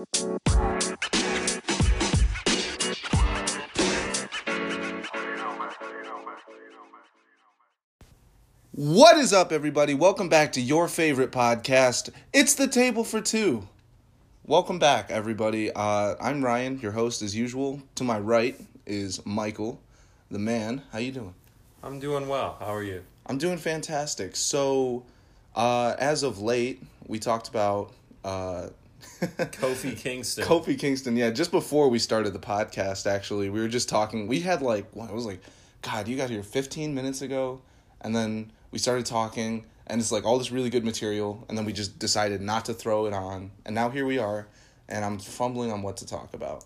What is up, everybody? Welcome back to your favorite podcast. It's the Table for Two. Welcome back, everybody. Uh, I'm Ryan, your host as usual. To my right is Michael, the man. How you doing? I'm doing well. How are you? I'm doing fantastic. So, uh, as of late, we talked about uh, Kofi Kingston. Kofi Kingston. Yeah, just before we started the podcast, actually, we were just talking. We had like, what, it was like, God, you got here 15 minutes ago, and then we started talking, and it's like all this really good material, and then we just decided not to throw it on, and now here we are, and I'm fumbling on what to talk about.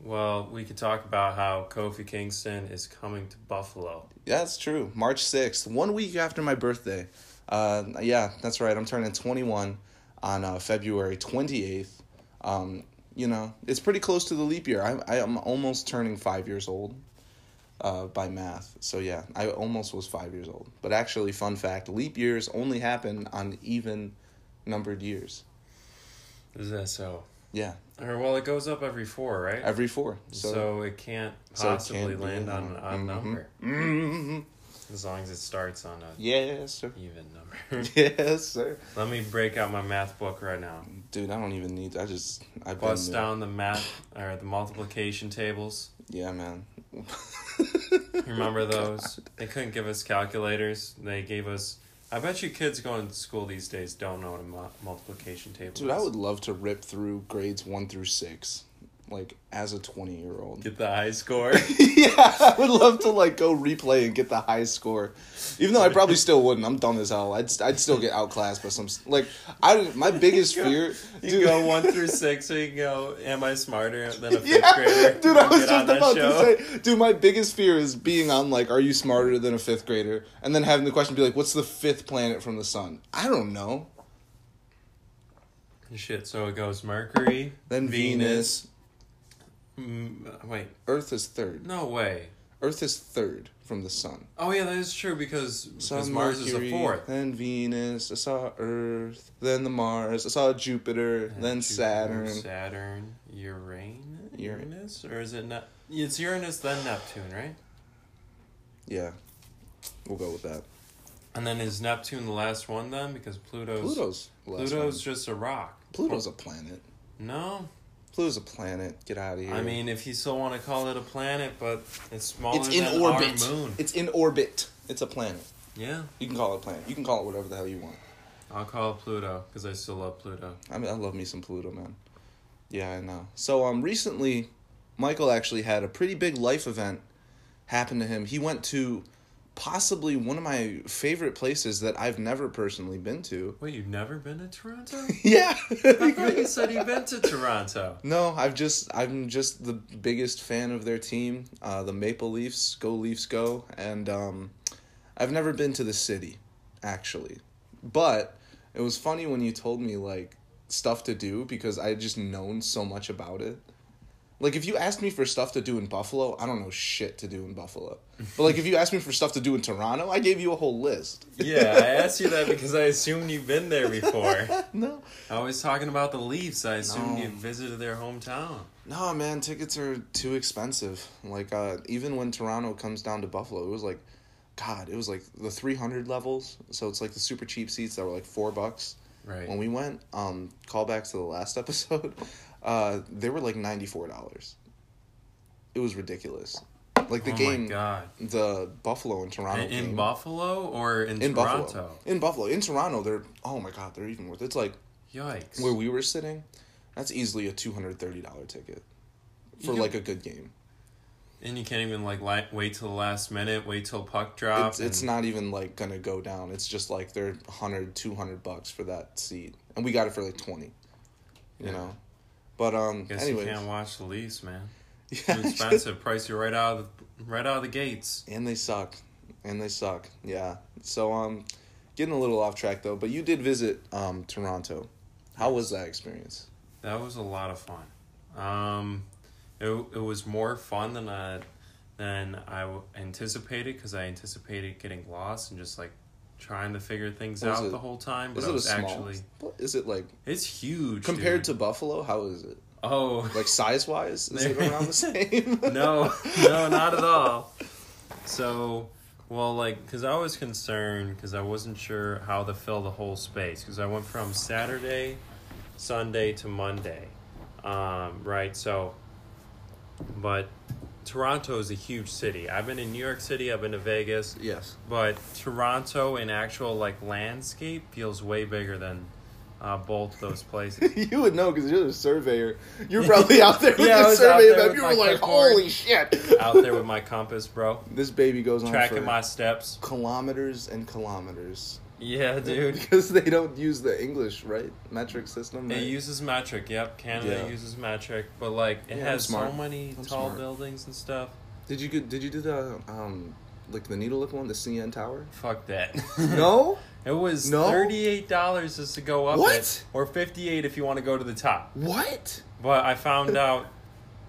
Well, we could talk about how Kofi Kingston is coming to Buffalo. Yeah, that's true. March 6th, one week after my birthday. Uh, yeah, that's right. I'm turning 21 on uh, February 28th. Um, you know, it's pretty close to the leap year. I, I am almost turning five years old uh, by math. So yeah, I almost was five years old. But actually, fun fact: leap years only happen on even numbered years. Is that so? Yeah, Or well, it goes up every four, right? every four. so, So, it can't so it possibly can't be land on an on- odd mhm. number Mhm. As long as it starts on a yes, sir. even number. Yes, sir. Let me break out my math book right now. Dude, I don't even need. I just I've Bust down the math or the multiplication tables. Yeah, man. Remember those? They couldn't give us calculators. They gave us. I bet you kids going to school these days don't know what a mu- multiplication table Dude, is. I would love to rip through grades one through six, like as a twenty year old. get the high score. yeah, I would love to like go replay and get the high score, even though I probably still wouldn't. I'm dumb as hell. I'd I'd still get outclassed by some like I my biggest fear. You dude, can go one through six, or you go, "Am I smarter than a fifth Yeah, grader?" dude, I was just about show. to say, dude, my biggest fear is being on like, are you smarter than a fifth grader, and then having the question be like, what's the fifth planet from the sun? I don't know. Shit. So it goes Mercury, Then Venus, Mm, wait, Earth is third. no way. Earth is third from the sun. Oh yeah, that is true because, Mars is a Mercury, fourth. Then Venus. I saw Earth. Then the Mars. I saw Jupiter. then Jupiter, Saturn. Saturn, Uranus, Uranus, or is it not? It's Uranus then Neptune, right? Yeah, we'll go with that. And then is Neptune the last one then? Because Pluto's Pluto's. last Pluto's one. just a rock. Pluto's a planet. No, Pluto's a planet. Get out of here. I mean if you still want to call it a planet, but it's smaller it's in than orbit. our moon. It's in orbit. It's a planet. Yeah, You can call it a planet. You can call it whatever the hell you want. I'll call it Pluto because I still love Pluto. I mean, I love me some Pluto, man. Yeah, I know. So, um, recently, Michael actually had a pretty big life event happen to him. He went to possibly one of my favorite places that I've never personally been to. Wait, you've never been to Toronto? Yeah. I thought you said you've been to Toronto. No, I've just I'm just the biggest fan of their team, uh, the Maple Leafs. Go Leafs, go! And um, I've never been to the city, actually, but it was funny when you told me like stuff to do because I had just known so much about it. Like if you asked me for stuff to do in Buffalo, I don't know shit to do in Buffalo. But like if you asked me for stuff to do in Toronto, I gave you a whole list. Yeah, I asked you that because I assumed you've been there before. no. I was talking about the Leafs. I assumed No. you visited their hometown. No, man, tickets are too expensive. Like, uh, even when Toronto comes down to Buffalo, it was like, God, it was like the 300 levels. So it's like the super cheap seats that were like four bucks. Right. When we went, um, callbacks to the last episode, uh, they were like $94. It was ridiculous. Like the oh game, the Buffalo and Toronto In, in game. Buffalo or in, in Toronto? Buffalo. In Buffalo. In Toronto, they're, oh my God, they're even worth It's like Yikes. where we were sitting, that's easily a $230 ticket for You- like a good game. and you can't even like li- wait till the last minute, wait till puck drop. It's, it's not even like gonna go down. It's just like they're 100, 200 bucks for that seat, and we got it for like twenty. You Yeah. know, but um. Guess anyways, you can't watch the Leafs, man. yeah, Too expensive. Price you right out of the, right out of the gates. and they suck, and they suck. Yeah. So um, getting a little off track though, but you did visit um Toronto. How was that experience? That was a lot of fun. Um, it it was more fun than I than I anticipated because I anticipated getting lost and just like trying to figure things out it- the whole time. But Is it was actually Is it like it's huge compared dude. to Buffalo? How is it? oh Like size wise, is it around the same? no, no, not at all. So, well, like, because I was concerned because I wasn't sure how to fill the whole space because I went from Saturday, Sunday to Monday, um, right? So, but Toronto is a huge city. I've been in New York City. I've been to Vegas. yes. But Toronto in actual like landscape feels way bigger than uh, both those places. you would know because you're the surveyor. You're probably out there with Yeah, the survey map. You were like, holy shit. Out there with my compass, bro, This baby goes on tracking for my steps. kilometers and kilometers. Yeah, dude. Because they don't use the English, right? Metric system. It right? uses metric. Yep, Canada Yeah. uses metric, but like it Yeah, has so many I'm tall smart. buildings and stuff. Did you did you do the um like the needle look one, the CN Tower? Fuck that. No. it was No? thirty eight dollars just to go up What? it, or fifty eight if you want to go to the top. What? But I found out,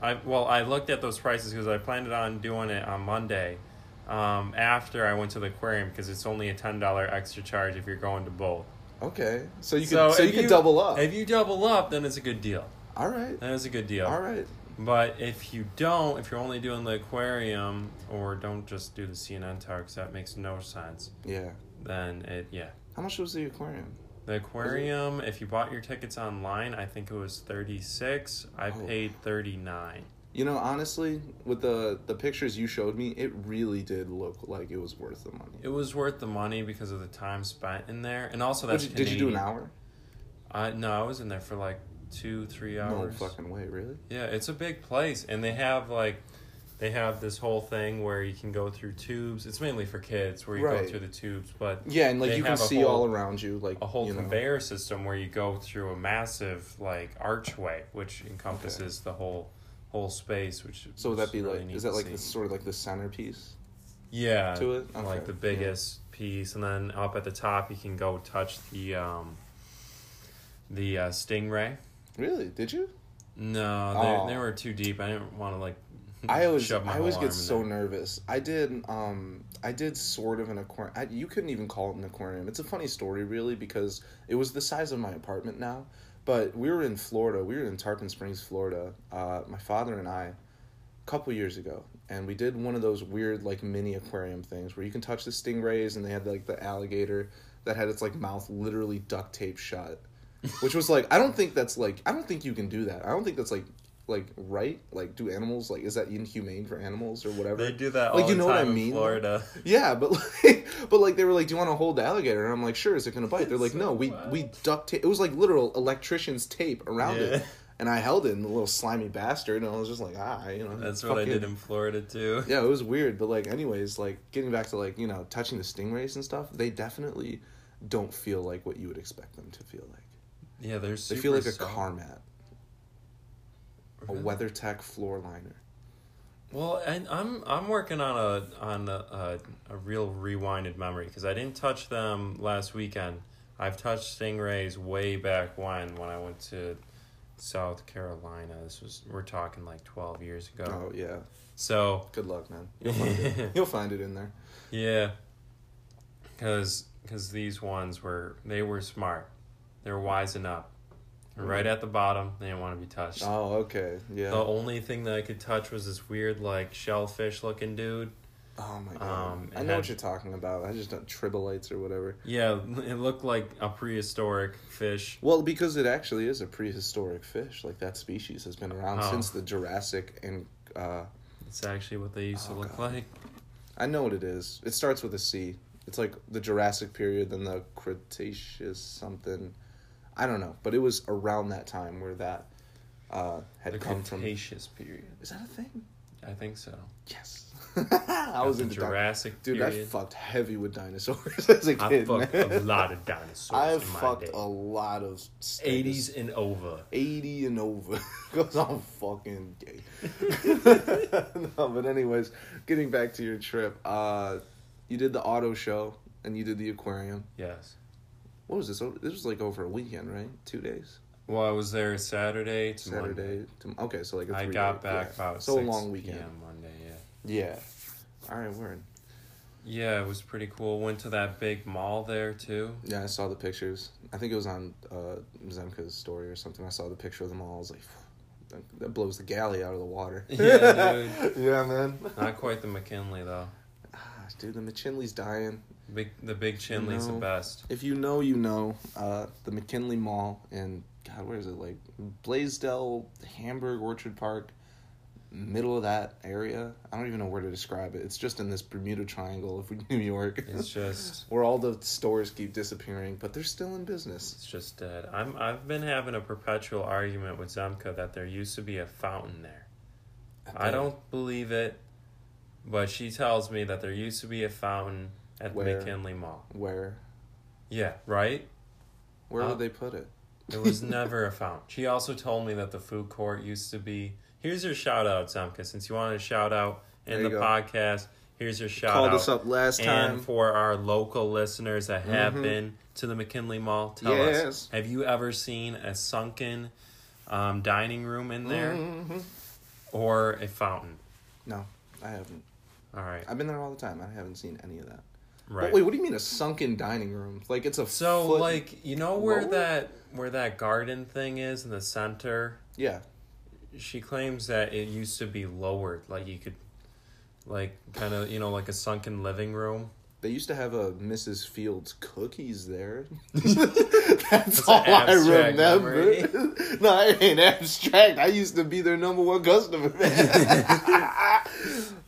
I well, I looked at those prices because I planned on doing it on Monday, um, after I went to the aquarium because it's only a ten dollar extra charge if you're going to both. Okay. So you could So so, you could you- double up. If you double up, then it's a good deal. All right. That is a good deal. All right. But if you don't, if you're only doing the aquarium, or don't just do the CNN tower because that makes no sense, Yeah. then it yeah. How much was the aquarium? The aquarium, if you bought your tickets online, I think it was thirty six. I Oh. paid thirty nine. You know, honestly, with the the pictures you showed me, it really did look like it was worth the money. It was worth the money because of the time spent in there, and also Did that's you, did you do an hour? I no, I was in there for like two, three hours. No fucking way, really? Yeah, it's a big place, and they have like, they have this whole thing where you can go through tubes. It's mainly for kids where you Right. go through the tubes, but Yeah, and like you can see whole- all around you, like a whole you know. conveyor system where you go through a massive like archway, which encompasses the whole whole space. Which So would that be really like? Is that like the sort of like the centerpiece? yeah to it? Okay, like the biggest piece, and then up at the top you can go touch the um the uh, stingray. Really? Did you? No, Oh. they, they were too deep. I didn't want to like. I always shove my I always get so there. nervous. I did um I did sort of an aquarium. I, you couldn't even call it an aquarium. It's a funny story really because it was the size of my apartment now. But we were in Florida. We were in Tarpon Springs, Florida. Uh, my father and I, a couple years ago, and we did one of those weird like mini aquarium things where you can touch the stingrays, and they had like the alligator that had its like mouth literally duct taped shut, which was like I don't think that's like I don't think you can do that. I don't think that's like like right. Like do animals like is that inhumane for animals or whatever? They do that Like, all you the know what I time in mean? Florida. Yeah, but like, but like they were like, "Do you want to hold the alligator?" And I'm like, "Sure." Is it gonna bite? They're like, "No, we we duct tape." It was like literal electrician's tape around Yeah. it, and I held it, and the little slimy bastard, and I was just like, "Ah, you know." That's what I fucking- did in Florida too. Yeah, it was weird, but like, anyways, like getting back to like you know touching the stingrays and stuff, they definitely don't feel like what you would expect them to feel like. Yeah, they're They feel like a car mat, a Really? WeatherTech floor liner. Well, and I'm I'm working on a on a, a, a real rewinded memory because I didn't touch them last weekend. I've touched stingrays way back when when I went to South Carolina. This was we're talking like twelve years ago. Oh yeah, So good luck, man. You'll find it. You'll find it in there. yeah, because because these ones were they were smart. They were wising up. Right at the bottom, they didn't want to be touched. Oh, okay, yeah. The only thing that I could touch was this weird, like shellfish looking dude. Oh my god! Um, I know had- what you're talking about. I just don't tribolites or whatever. Yeah, it looked like a prehistoric fish. Well, because it actually is a prehistoric fish. Like that species has been around Oh. since the Jurassic, and uh, It's actually what they used to Oh, look God. like. I know what it is. It starts with a C. It's like the Jurassic period, then the Cretaceous something. I don't know, but it was around that time where that uh, had The come from. Cretaceous period. Is that a thing? I think so. Yes. I was in the into dinosaurs. Jurassic Dude, I fucked heavy with dinosaurs as a kid. fucked man. a lot of dinosaurs my fucked day. a lot of. 80s and over. 80 and over because I'm fucking gay. no, but anyways, getting back to your trip, uh, you did the auto show and you did the aquarium. Yes. What was this? This was like over a weekend, right? Two days. Well, I was there Saturday to Saturday. To, okay, so like a I got day- back yeah. about so a 6 long weekend. PM Monday. Yeah. Yeah. All right, word. Yeah, it was pretty cool. Went to that big mall there too. Yeah, I saw the pictures. I think it was on uh, Zemka's story or something. I saw the picture of the mall. I was like, that, that blows the Galleria out of the water. Yeah, dude. yeah, man. Not quite the McKinley though. Ah, dude, the McKinley's dying. Big the big Chinley's No. the best. If you know, you know. Uh, the McKinley Mall in God, where is it? Like Blasdell, Hamburg, Orchard Park, middle of that area. I don't even know where to describe it. It's just in this Bermuda Triangle of New York, It's just where all the stores keep disappearing, but they're still in business. it's just dead. I'm I've been having a perpetual argument with Zemka that there used to be a fountain there. I don't believe it, but she tells me that there used to be a fountain at Where? McKinley Mall. Where? Yeah, right? Where Uh, would they put it? There was never a fountain. She also told me that the food court used to be. Here's your shout out, Zemka. Since you wanted a shout out in the go. podcast, here's your shout out. Called out. us up last time. And for our local listeners that have Mhm. been to the McKinley Mall, tell Yes. us: Have you ever seen a sunken um, dining room in there Mhm. or a fountain? No, I haven't. All right, I've been there all the time. I haven't seen any of that. Right. But wait, what do you mean a sunken dining room? Like it's a so, foot- like, you know where lower? that where that garden thing is in the center? yeah. she claims that it used to be lowered like you could like kind of you know like a sunken living room They used to have a Mrs. Fields cookies there. That's, That's all I remember. no, it ain't abstract. I used to be their number one customer.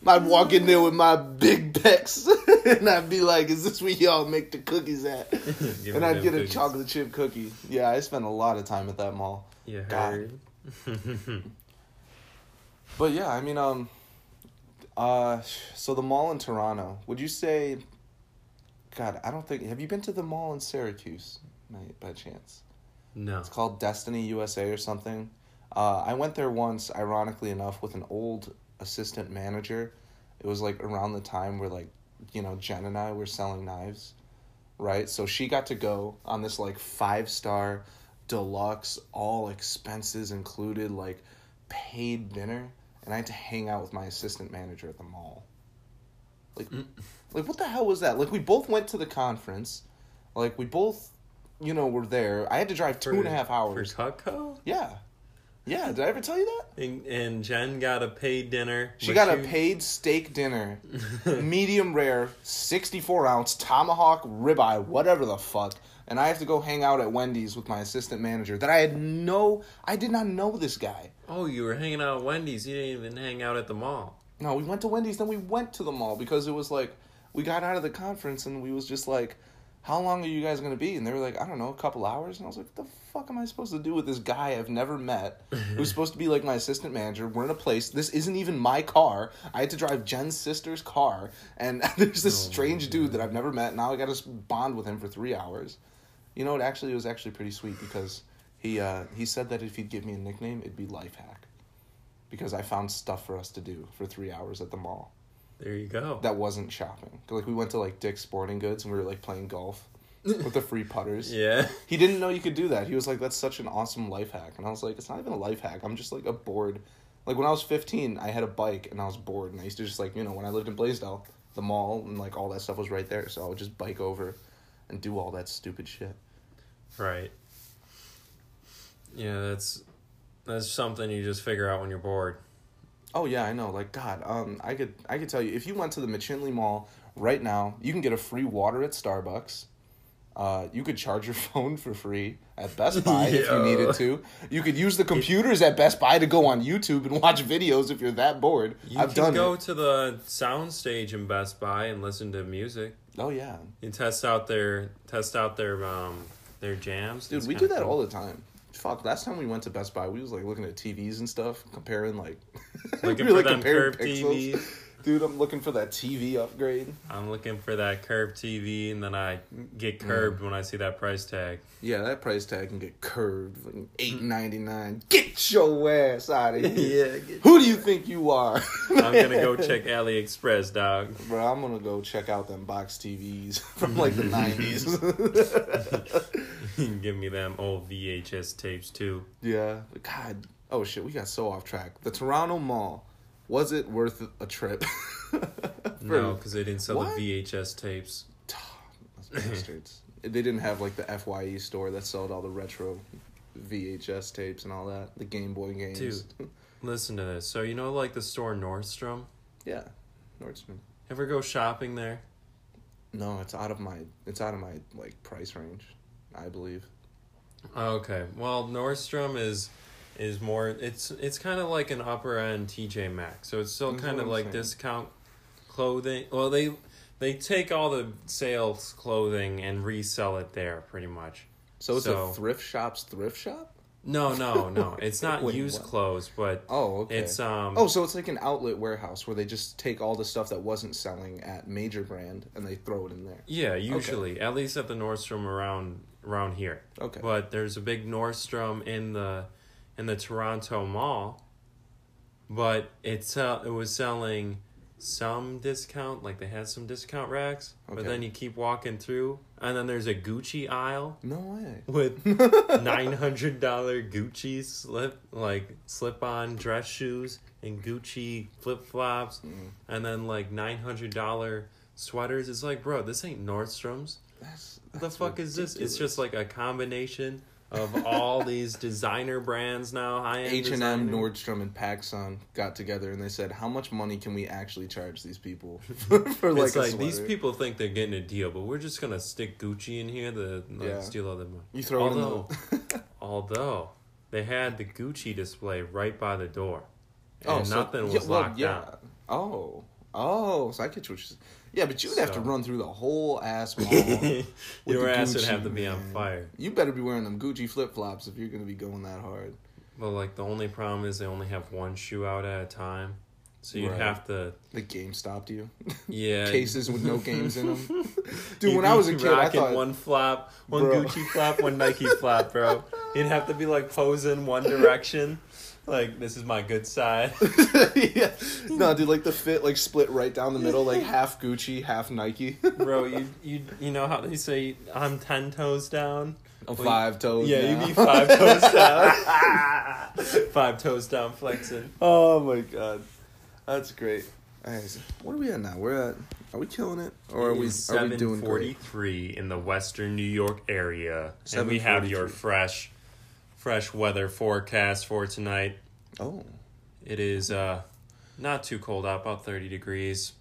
I'd walk in there with my big pecs, and I'd be like, "Is this where y'all make the cookies at?" And I'd get a cookies. chocolate chip cookie. Yeah, I spent a lot of time at that mall. Yeah. God. But yeah, I mean, um, uh, so the mall in Toronto. Would you say? God, I don't think. Have you been to the mall in Syracuse, by, by chance? no It's called Destiny USA or something. Uh, I went there once, ironically enough, with an old assistant manager. It was like around the time where like, you know, Jen and I were selling knives, right? So she got to go on this like five star, deluxe, all expenses included, like paid dinner, and I had to hang out with my assistant manager at the mall. Like, mm. like what the hell was that? Like we both went to the conference, like we both, you know, were there. I had to drive two and a half hours. for Cutco Yeah. Yeah, did I ever tell you that? and, and jen got a paid dinner She got a paid steak dinner, medium rare, 64 ounce, tomahawk, ribeye, whatever the fuck. And I have to go hang out at Wendy's with my assistant manager that I had no, I did not know this guy. oh you were hanging out at wendy's you didn't even hang out at the mall No, we went to Wendy's, then we went to the mall because it was like, we got out of the conference and we was just like, how long are you guys going to be? And they were like, I don't know, a couple hours. And I was like, what the fuck am I supposed to do with this guy I've never met who's supposed to be like my assistant manager? We're in a place, this isn't even my car. I had to drive Jen's sister's car. And there's this Oh, strange dude that I've never met. Now I got to bond with him for three hours. You know, it actually it was actually pretty sweet because he uh, he said that if he'd give me a nickname, it'd be Life Hack. Because I found stuff for us to do for three hours at the mall there you go that wasn't shopping. Like we went to like Dick's Sporting Goods and we were like playing golf with the free putters. yeah He didn't know you could do that. He was like, "That's such an awesome life hack," and I was like, "It's not even a life hack. I'm just like a bored." Like when I was 15, I had a bike and I was bored, and I used to just like you know when I lived in Blasdell, the mall and like all that stuff was right there, so I would just bike over and do all that stupid shit. right yeah that's that's something you just figure out when you're bored Oh yeah, I know. Like God, um, I could I could tell you if you went to the McKinley Mall right now, you can get a free water at Starbucks. Uh, you could charge your phone for free at Best Buy if you needed to. You could use the computers at Best Buy to go on YouTube and watch videos if you're that bored. You I've can done go it. to the sound stage in Best Buy and listen to music. Oh yeah, You test out their test out their um their jams. dude, It's we do that cool. all the time. Fuck, last time we went to Best Buy, we was like looking at TVs and stuff, comparing like Looking for them comparing curved TVs. Dude, I'm looking for that TV upgrade. I'm looking for that curved TV, and then I get Mm. curved when I see that price tag. Yeah, that price tag can get curved. Eight ninety nine. Get your ass out of here. yeah, Who do you think you are? I'm gonna go check AliExpress, dog. Bro, I'm gonna go check out them box TVs from like the nineties. Give me them old VHS tapes too. yeah. God. Oh shit, we got so off track. The Toronto Mall. Was it worth a trip no, because they didn't sell What? the VHS tapes. Bastards. They didn't have like the FYE store that sold all the retro VHS tapes and all that, the Game Boy games. Dude. Listen to this. So you know, like the store Nordstrom. yeah, Nordstrom. Ever go shopping there? No, it's out of my it's out of my like price range, I believe. Okay. Well, Nordstrom is is more. It's it's kind of like an upper end TJ Maxx. So it's still kind of like saying. discount clothing. Well, they they take all the sales clothing and resell it there, pretty much. So it's So- a thrift shop's thrift shop. No, no, no. It's not Wait, used what? clothes, but Oh, okay. it's um. oh, so it's like an outlet warehouse where they just take all the stuff that wasn't selling at major brand and they throw it in there. Yeah, usually, at least at the Nordstrom around around here. Okay. But there's a big Nordstrom in the in the Toronto Mall. But it's uh, it was selling some discount, like they had some discount racks. But then you keep walking through, and then there's a Gucci aisle No way. with nine hundred dollar Gucci slip like slip on dress shoes and Gucci flip flops, Mm. and then like nine hundred dollar sweaters. It's like, bro, this ain't Nordstrom's. That's, What the that's fuck is this? It's just like a combination of all these designer brands now. High end H and M. Nordstrom, and PacSun got together and they said, "How much money can we actually charge these people for like it's like these people think they're getting a deal, but we're just gonna stick Gucci in here to like, Yeah. steal all their money. You throw although, it in the. although they had the Gucci display right by the door, oh, and oh, so- nothing was yeah, well, locked yeah. down. Oh, oh, so I get you. Yeah, but you'd have to run through the whole ass mall. Your ass would have to be on fire. You better be wearing them Gucci flip flops if you're gonna be going that hard. But like the only problem is they only have one shoe out at a time, so you'd Right. have to The game stopped you. yeah Cases with no games in them. Dude, when I was a kid, I thought one flop, one Bro. Gucci flop, one Nike flop, bro. You'd have to be like posing one direction, like this is my good side. yeah. No, dude, like the fit like split right down the middle, like half Gucci, half Nike. bro. You you you know how they say I'm ten toes down. Well, Five toes. Yeah, down. you'd be five toes down. five toes down, flexing. Oh my god, that's great. Alright, so what are we at now? We're at. Are we killing it, or are we? Are we doing forty great? three in the Western New York area, and we have your fresh, fresh weather forecast for tonight. Oh, It is uh, not too cold out, about thirty degrees.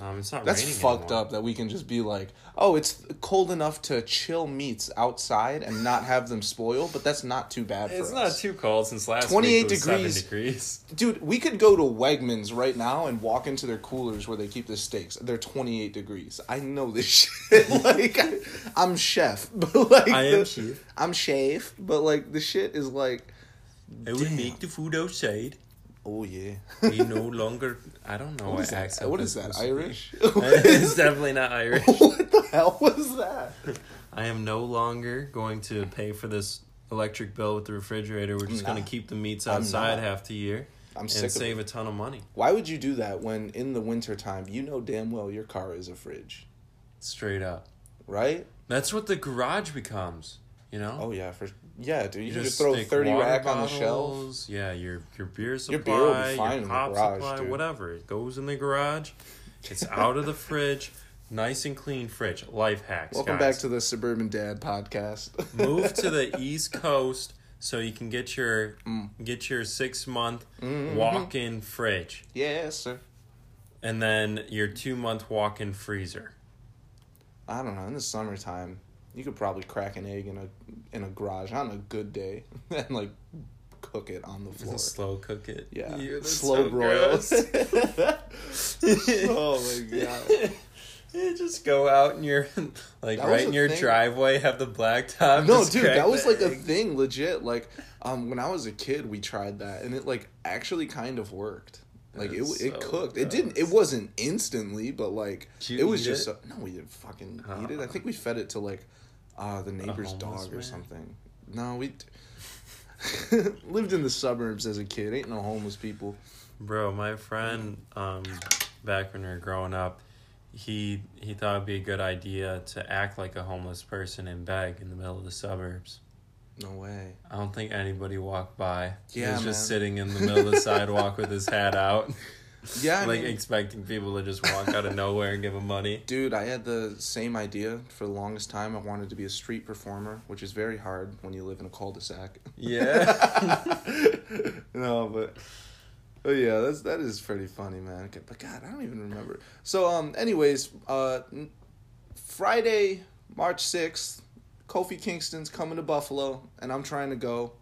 Um, it's not that's raining fucked anymore. up. That we can just be like, oh, it's cold enough to chill meats outside and not have them spoil, but that's not too bad for It's us. not too cold since last 28 week it was degrees. degrees. Dude, we could go to Wegmans right now and walk into their coolers where they keep the steaks. They're 28 degrees. I know this shit. like, I, I'm chef, but like, I am the- chef. I'm chef, but like the shit is like, I would make the food outside. Oh yeah. We no longer. I don't know What what, is that? accent. What is that? Irish? it's definitely not Irish. what the hell was that? I am no longer going to pay for this electric bill with the refrigerator. We're just I'm going to keep the meats outside half the year I'm and sick of save a ton of money. Why would you do that when in the wintertime you know damn well your car is a fridge, Straight up. right? That's what the garage becomes. You know. Oh yeah, for yeah, dude. You, You can just just throw 30 water rack on the shelves. Yeah, your your beer supply, Your beer will your pop garage, supply, dude. whatever. It goes in the garage. It's out of the fridge. Nice and clean fridge. Life hacks. Welcome guys. back to the Suburban Dad podcast. move to the East Coast so you can get your Mm. get your six month Mhm. walk in fridge yes, sir. and then your two month walk in freezer. I don't know. In the summertime, you could probably crack an egg in a in a garage on a good day and like cook it on the floor. Just slow cook it. Yeah, Ew, slow so broil. gross. oh my god. You just go out in your like That right in your thing. driveway, have the black top. No, dude, that was like a thing, legit. Like, um, when I was a kid, we tried that, and it like actually kind of worked. Like it, That's it so cooked. It didn't. It wasn't instantly, but like it was just. it? So, no, we didn't fucking Oh. eat it. I think we fed it to like, uh, the neighbor's dog or something. No, we lived in the suburbs as a kid. Ain't no homeless people. Bro, my friend, um, back when we were growing up, he he thought it'd be a good idea to act like a homeless person and beg in the middle of the suburbs. No way. I don't think anybody walked by. Yeah, he was just sitting in the middle of the sidewalk with his hat out. Yeah, I like mean- expecting people to just walk out of nowhere and give them money. Dude, I had the same idea for the longest time. I wanted to be a street performer, which is very hard when you live in a cul-de-sac. Yeah. no, but but yeah, that's that is pretty funny, man. Okay, But God, I don't even remember. So um, anyways, uh, Friday, March sixth, Kofi Kingston's coming to Buffalo, and I'm trying to go.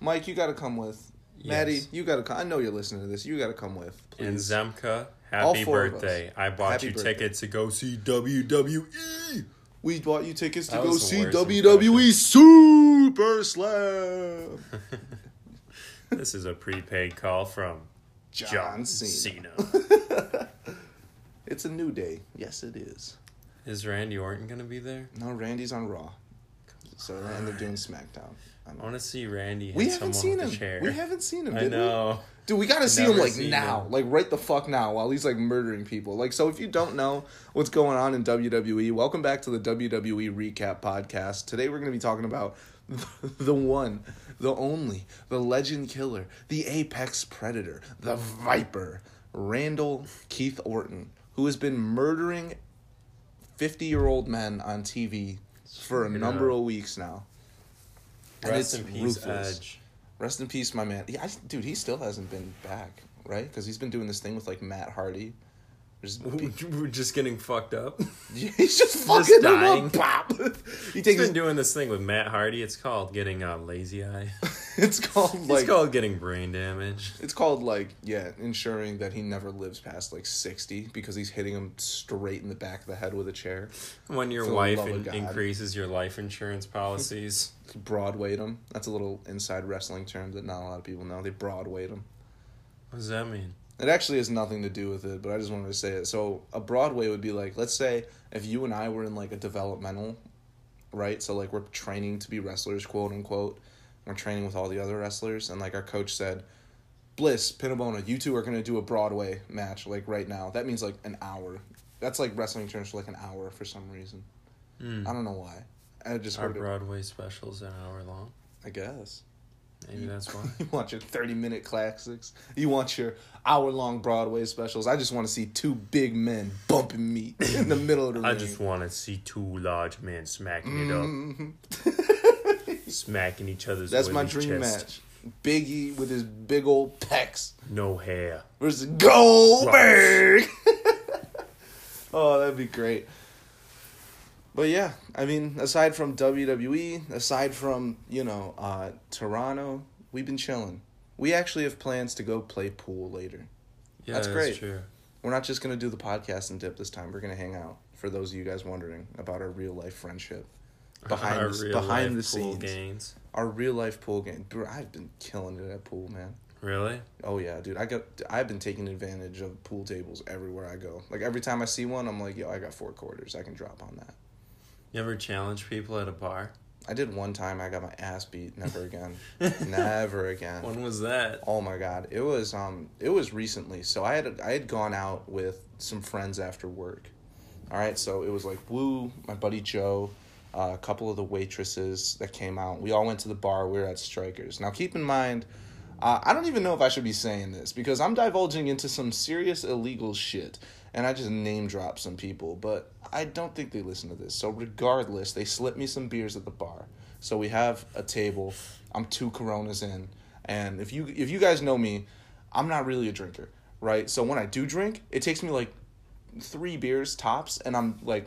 Mike, you got to come with. Maddie, you got to come. I know you're listening to this. You got to come with, please. And Zemka, happy four of us. birthday. I bought Happy you birthday. tickets to go see WWE. we bought you tickets to That go see WWE Super Slam. This is a prepaid call from John John Cena. Cena. It's a new day. Yes, it is. Is Randy Orton gonna be there? No, Randy's on Raw. So and they're doing SmackDown. I I want to see Randy We haven't seen him. We haven't seen him. I know. We? Dude, we gotta see him like now, him. like right the fuck now, while he's like murdering people. Like, so if you don't know what's going on in WWE, welcome back to the WWE Recap Podcast. Today we're gonna be talking about the one, the only, the legend killer, the apex predator, the Viper, Randall Keith Orton, who has been murdering fifty-year-old men on TV for a Straight uh, number of weeks now. And Rest it's in peace, ruthless. Edge. Rest in peace, my man. Yeah, I, dude, he still hasn't been back, right? Because he's been doing this thing with like Matt Hardy. There's- We're just getting fucked up. he's just fucking him dying. up. Pop. he He's takes. been doing this thing with Matt Hardy. It's called getting uh, lazy eye. it's called like. it's called getting brain damage. It's called like yeah, ensuring that he never lives past like sixty because he's hitting him straight in the back of the head with a chair. When your For wife in- increases your life insurance policies. Broadwayed him. That's a little inside wrestling term that not a lot of people know. They broadwayed him. what does that mean? It actually has nothing to do with it, but I just wanted to say it. So a Broadway would be like, let's say if you and I were in like a developmental, right? So like we're training to be wrestlers, quote unquote. We're training with all the other wrestlers, and like our coach said, Bliss, Pinabona, you two are gonna do a Broadway match like right now. That means like an hour. That's like wrestling terms for like an hour for some reason. Hmm. I don't know why. I just Our heard it. Broadway specials an hour long. I guess. Maybe that's why. You want your 30 minute classics. You want your hour long Broadway specials. I just want to see two big men bumping meat in the middle of the I ring. just want to see two large men smacking it up, Mhm. smacking each other's. That's my dream chest. match. Biggie with his big old pecs No hair. versus Goldberg. oh, that'd be great. But yeah, I mean, aside from WWE, aside from, you know, uh, Toronto, we've been chilling. We actually have plans to go play pool later. Yeah, That's that's, great. true. We're not just gonna do the podcast and dip this time. We're gonna hang out. For those of you guys wondering about our real life friendship, behind Our the, behind the scenes, games. our real life pool game. Bro, I've been killing it at pool, man. Really? Oh yeah, dude. I got. I've been taking advantage of pool tables everywhere I go. Like every time I see one, I'm like, yo, I got four quarters. I can drop on that. You ever challenge people at a bar? I did one time. I got my ass beat. Never again. Never again. When was that? Oh my god, it was um it was recently. So I had I had gone out with some friends after work. All right, so it was like Woo, my buddy Joe, uh, a couple of the waitresses that came out. We all went to the bar. We were at Strikers. Now keep in mind, uh, I don't even know if I should be saying this because I'm divulging into some serious illegal shit, and I just name drop some people. But I don't think they listen to this. So regardless, they slipped me some beers at the bar. So we have a table. I'm two Coronas in, and if you if you guys know me, I'm not really a drinker, right? So when I do drink, it takes me like three beers tops, and I'm like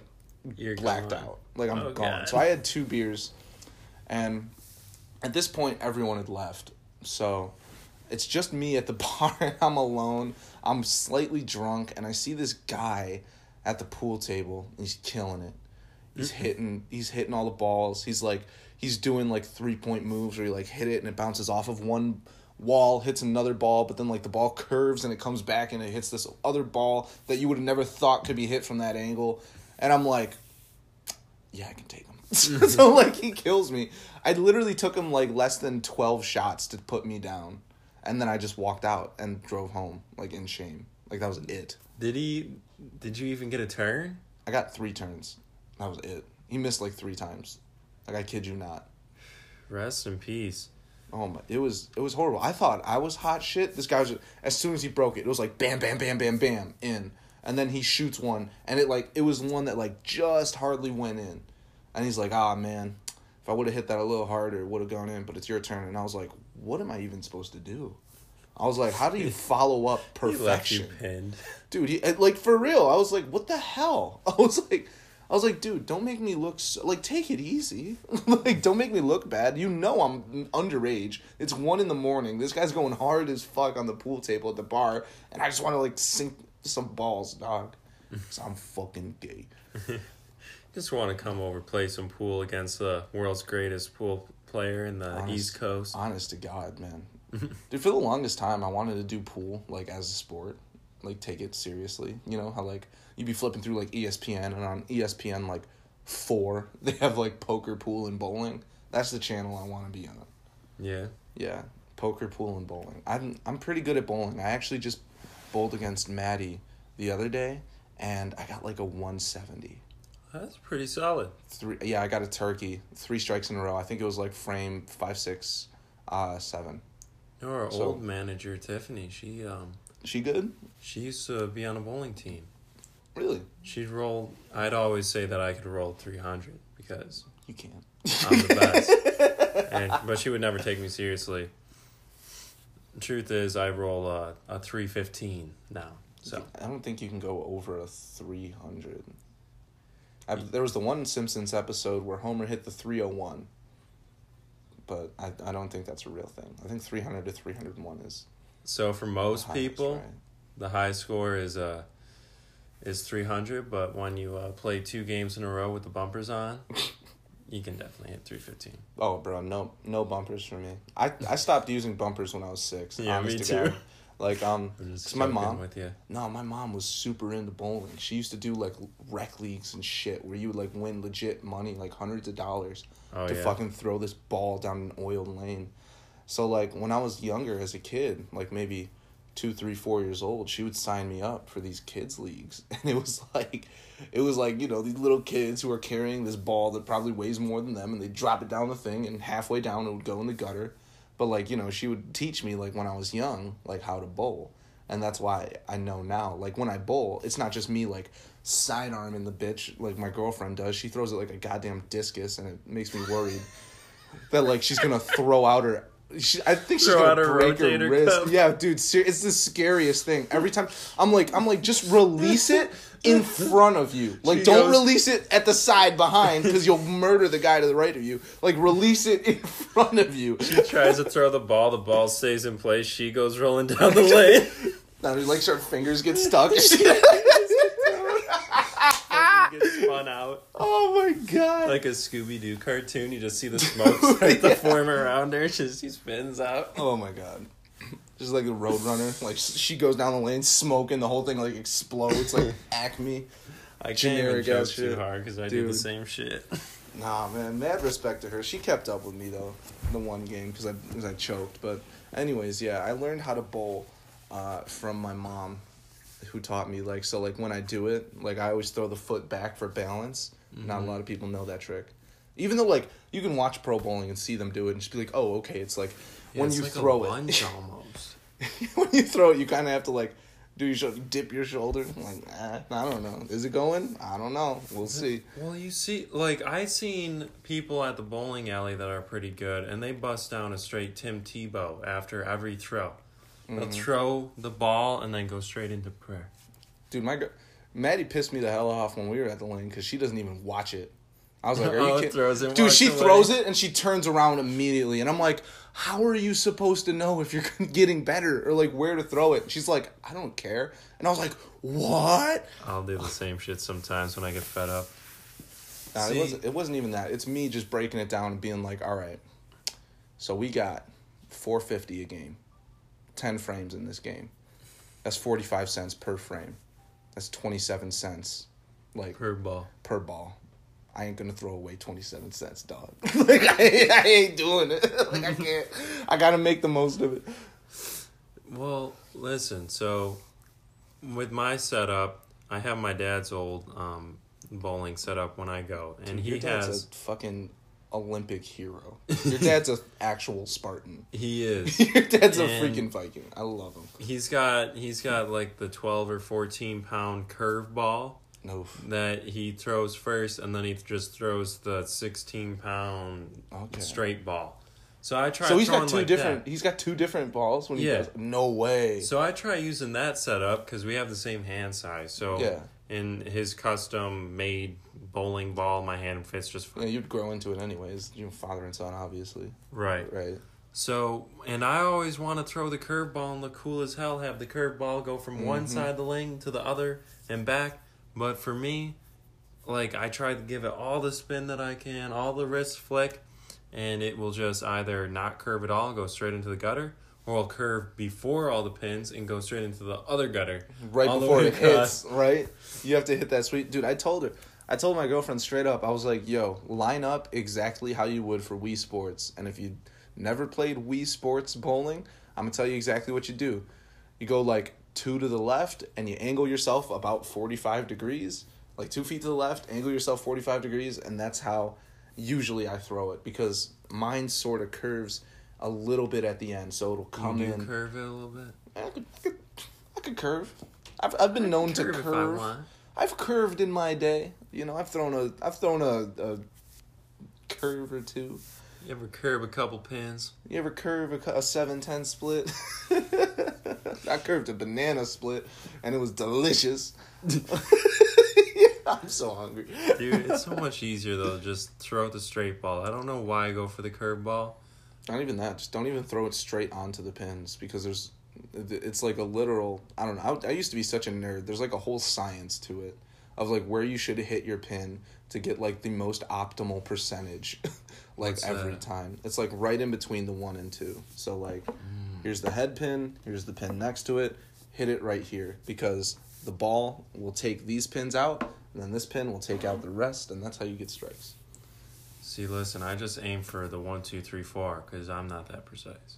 You're blacked gone. out. Like I'm Oh, gone. God. So I had two beers, and at this point, everyone had left. So it's just me at the bar. and I'm alone. I'm slightly drunk, and I see this guy at the pool table. He's killing it. He's mm-hmm. hitting. He's hitting all the balls. He's like he's doing like three point moves where he like hit it and it bounces off of one wall, hits another ball, but then like the ball curves and it comes back and it hits this other ball that you would have never thought could be hit from that angle. And I'm like, yeah, I can take him. Mm-hmm. so like he kills me. I literally took him like less than 12 shots to put me down. And then I just walked out and drove home like in shame. Like that was it. Did he? Did you even get a turn? I got 3 turns. That was it. He missed like 3 times. Like I kid you not. Rest in peace. Oh my! It was it was horrible. I thought I was hot shit. This guy was as soon as he broke it, it was like bam, bam, bam, bam, bam in, and then he shoots one, and it like it was one that like just hardly went in, and he's like, ah man, if I would have hit that a little harder, it would have gone in. But it's your turn, and I was like, what am I even supposed to do? I was like, how do you follow up He left you perfection? pinned. dude he like for real i was like what the hell? I was like i was like dude don't make me look so, like take it easy. Like don't make me look bad. You know i'm underage. It's one in the morning. This guy's going hard as fuck on the pool table at the bar and i just want to like sink some balls dog. Because i'm fucking gay. Just want to come over play some pool against the world's greatest pool player in the Honest- East Coast. honest to god man dude for the longest time i wanted to do pool like as a sport like take it seriously. You know how like you'd be flipping through like espn and on espn like four they have like poker pool and bowling? That's the channel i want to be on. Yeah. yeah. Poker pool and bowling. I'm i'm pretty good at bowling. I actually just bowled against maddie the other day and i got like a 170 That's pretty solid. three yeah i got a turkey three strikes in a row. I think it was like frame five six uh seven our So- old manager Tiffany, she um she good she used to be on a bowling team. really She'd roll. I'd always say that I could roll three hundred because you can't I'm the best. and, but she would never take me seriously. The truth is, I roll a, a three fifteen now. So I don't think you can go over a 300. There was the one Simpsons episode where Homer hit the 301. But I, I don't think that's a real thing. I think 300 to 301 is so for most highest, people, right? the high score is uh is three hundred. But when you uh, play two games in a row with the bumpers on, you can definitely hit three fifteen. Oh, bro, no no bumpers for me. I, I stopped using bumpers when I was six. Yeah, me to God. Like, um, 'Cause my mom- with you. No, my mom was super into bowling. She used to do like rec leagues and shit where you would like win legit money, like hundreds of dollars, Oh to yeah. fucking throw this ball down an oiled lane. So like when I was younger as a kid, like maybe two, three, four years old, she would sign me up for these kids leagues, and it was like, it was like you know these little kids who are carrying this ball that probably weighs more than them, and they drop it down the thing, and halfway down it would go in the gutter. But like you know, she would teach me like when I was young, like how to bowl, and that's why I know now. Like when I bowl, it's not just me like sidearming the bitch like my girlfriend does. She throws it like a goddamn discus, and it makes me worried that like she's gonna throw out her. She, I think she's gonna her break her wrist. cuff. Yeah, dude, ser- it's the scariest thing. Every time I'm like, I'm like, just release it in front of you. Like, She don't goes- release it at the side behind because you'll murder the guy to the right of you. Like, release it in front of you. She tries to throw the ball. The ball stays in place. She goes rolling down the lane. Now, like, her fingers get stuck. Fucking gets spun out oh my god. like a Scooby Doo cartoon. You just see the smoke start to form around her. She, she spins out. Oh my god. Just like the Roadrunner, like she goes down the lane smoking, the whole thing like explodes like Acme. I can't even joke too hard because I do the same shit. Nah, man, mad respect to her. She kept up with me though, the one game because I cause I choked. But anyways, yeah, I learned how to bowl uh, from my mom, who taught me like so like when I do it, like I always throw the foot back for balance. Not a lot of people know that trick. Even though like you can watch pro bowling and see them do it and just be like, oh okay, it's like Yeah, when it's you like throw a it. when you throw it, you kind of have to like do your shoulder, dip your shoulder. I'm like, eh, I don't know. Is it going? I don't know. We'll see. Well, you see, like I seen people at the bowling alley that are pretty good, and they bust down a straight Tim Tebow after every throw. Mm-hmm. They'll throw the ball and then go straight into prayer. Dude, my gr- Maddie pissed me the hell off when we were at the lane because she doesn't even watch it. I was like, "Are you Oh, kidding?" throws it, Dude, she away. throws it and she turns around immediately, and I'm like, "How are you supposed to know if you're getting better or like where to throw it?" She's like, "I don't care," and I was like, "What?" I'll do the same shit sometimes when I get fed up. Nah, See- it wasn't. It wasn't even that. It's me just breaking it down and being like, "All right, so we got four fifty a game, ten frames in this game. That's forty five cents per frame. That's twenty seven cents, like Per ball. per ball. I ain't gonna throw away twenty seven cents, dog. like I, I ain't doing it. like I can't. I gotta make the most of it. Well, listen. So, with my setup, I have my dad's old um, bowling setup when I go, and Dude, he your dad's has a fucking Olympic hero. Your dad's a actual Spartan. He is. Your dad's a And- freaking Viking. I love him. He's got he's got like the twelve or fourteen pound curve No. that he throws first, and then he just throws the sixteen pound Okay. straight ball. So I try. So he's got two like different. that. He's got two different balls when he Yeah. does. No way. So I try using that setup because we have the same hand size. So Yeah. in his custom made bowling ball, my hand fits just Yeah, you'd grow into it anyways. You know, father and son, obviously. Right. Right. So, and I always want to throw the curveball and look cool as hell. Have the curveball go from one Mhm. side of the lane to the other and back. But for me, like I try to give it all the spin that I can, all the wrist flick, and it will just either not curve at all, go straight into the gutter, or it'll curve before all the pins and go straight into the other gutter. Right before it across. hits, right? You have to hit that sweet. Dude, I told her. I told my girlfriend straight up. I was like, "Yo, line up exactly how you would for Wii Sports, and if you never played Wii Sports bowling, I'm gonna tell you exactly what you do. You go like two to the left, and you angle yourself about 45 degrees, like two feet to the left, angle yourself 45 degrees, and that's how usually I throw it because mine sort of curves a little bit at the end, so it'll come you in. curve it a little bit. I could, I could, I could curve. I've, I've been known to Curve curve. I want. I've curved in my day. You know, I've thrown a, I've thrown a, a curve or two. You ever curve a couple pins? You ever curve a, a seven ten split? I curved a banana split, and it was delicious. I'm so hungry, Dude, it's so much easier though. Just throw the straight ball. I don't know why I go for the curve ball. Not even that. Just don't even throw it straight onto the pins because there's, it's like a literal. I don't know. I, I used to be such a nerd. There's like a whole science to it, of like where you should hit your pin to get like the most optimal percentage, like What's every that? time. It's like right in between the one and two. So like, Mm. here's the head pin. Here's the pin next to it. Hit it right here because the ball will take these pins out, and then this pin will take out the rest, and that's how you get strikes. See, listen, I just aim for the one, two, three, four because I'm not that precise.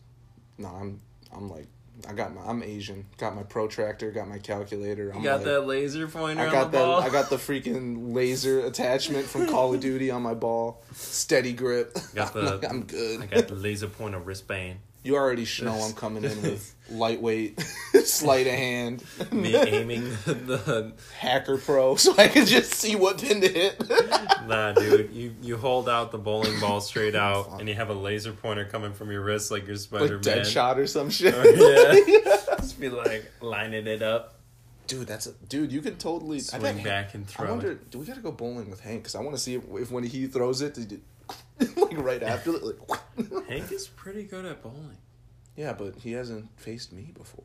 No, I'm I'm like I got my I'm Asian. Got my protractor, got my calculator. I'm got like, that laser pointer I on got the that ball. I got the freaking laser attachment from Call of Duty on my ball. Steady grip. Got I'm, the- like, I'm good. I got the laser pointer wristband. You already know I'm coming in with lightweight, sleight of hand, Me aiming the hacker pro, so I can just see what pin to hit. nah, dude. You you hold out the bowling ball straight out, and you have a laser pointer coming from your wrist like you're Spider like Man. dead shot or some oh, shit. yeah. Just be like lining it up, Dude, that's a dude. You could totally I swing bet- back and I throw wonder, it. do we gotta go bowling with Hank? Because I want to see if, if when he throws it, did it- like right after, like. Hank is pretty good at bowling. Yeah, but he hasn't faced me before.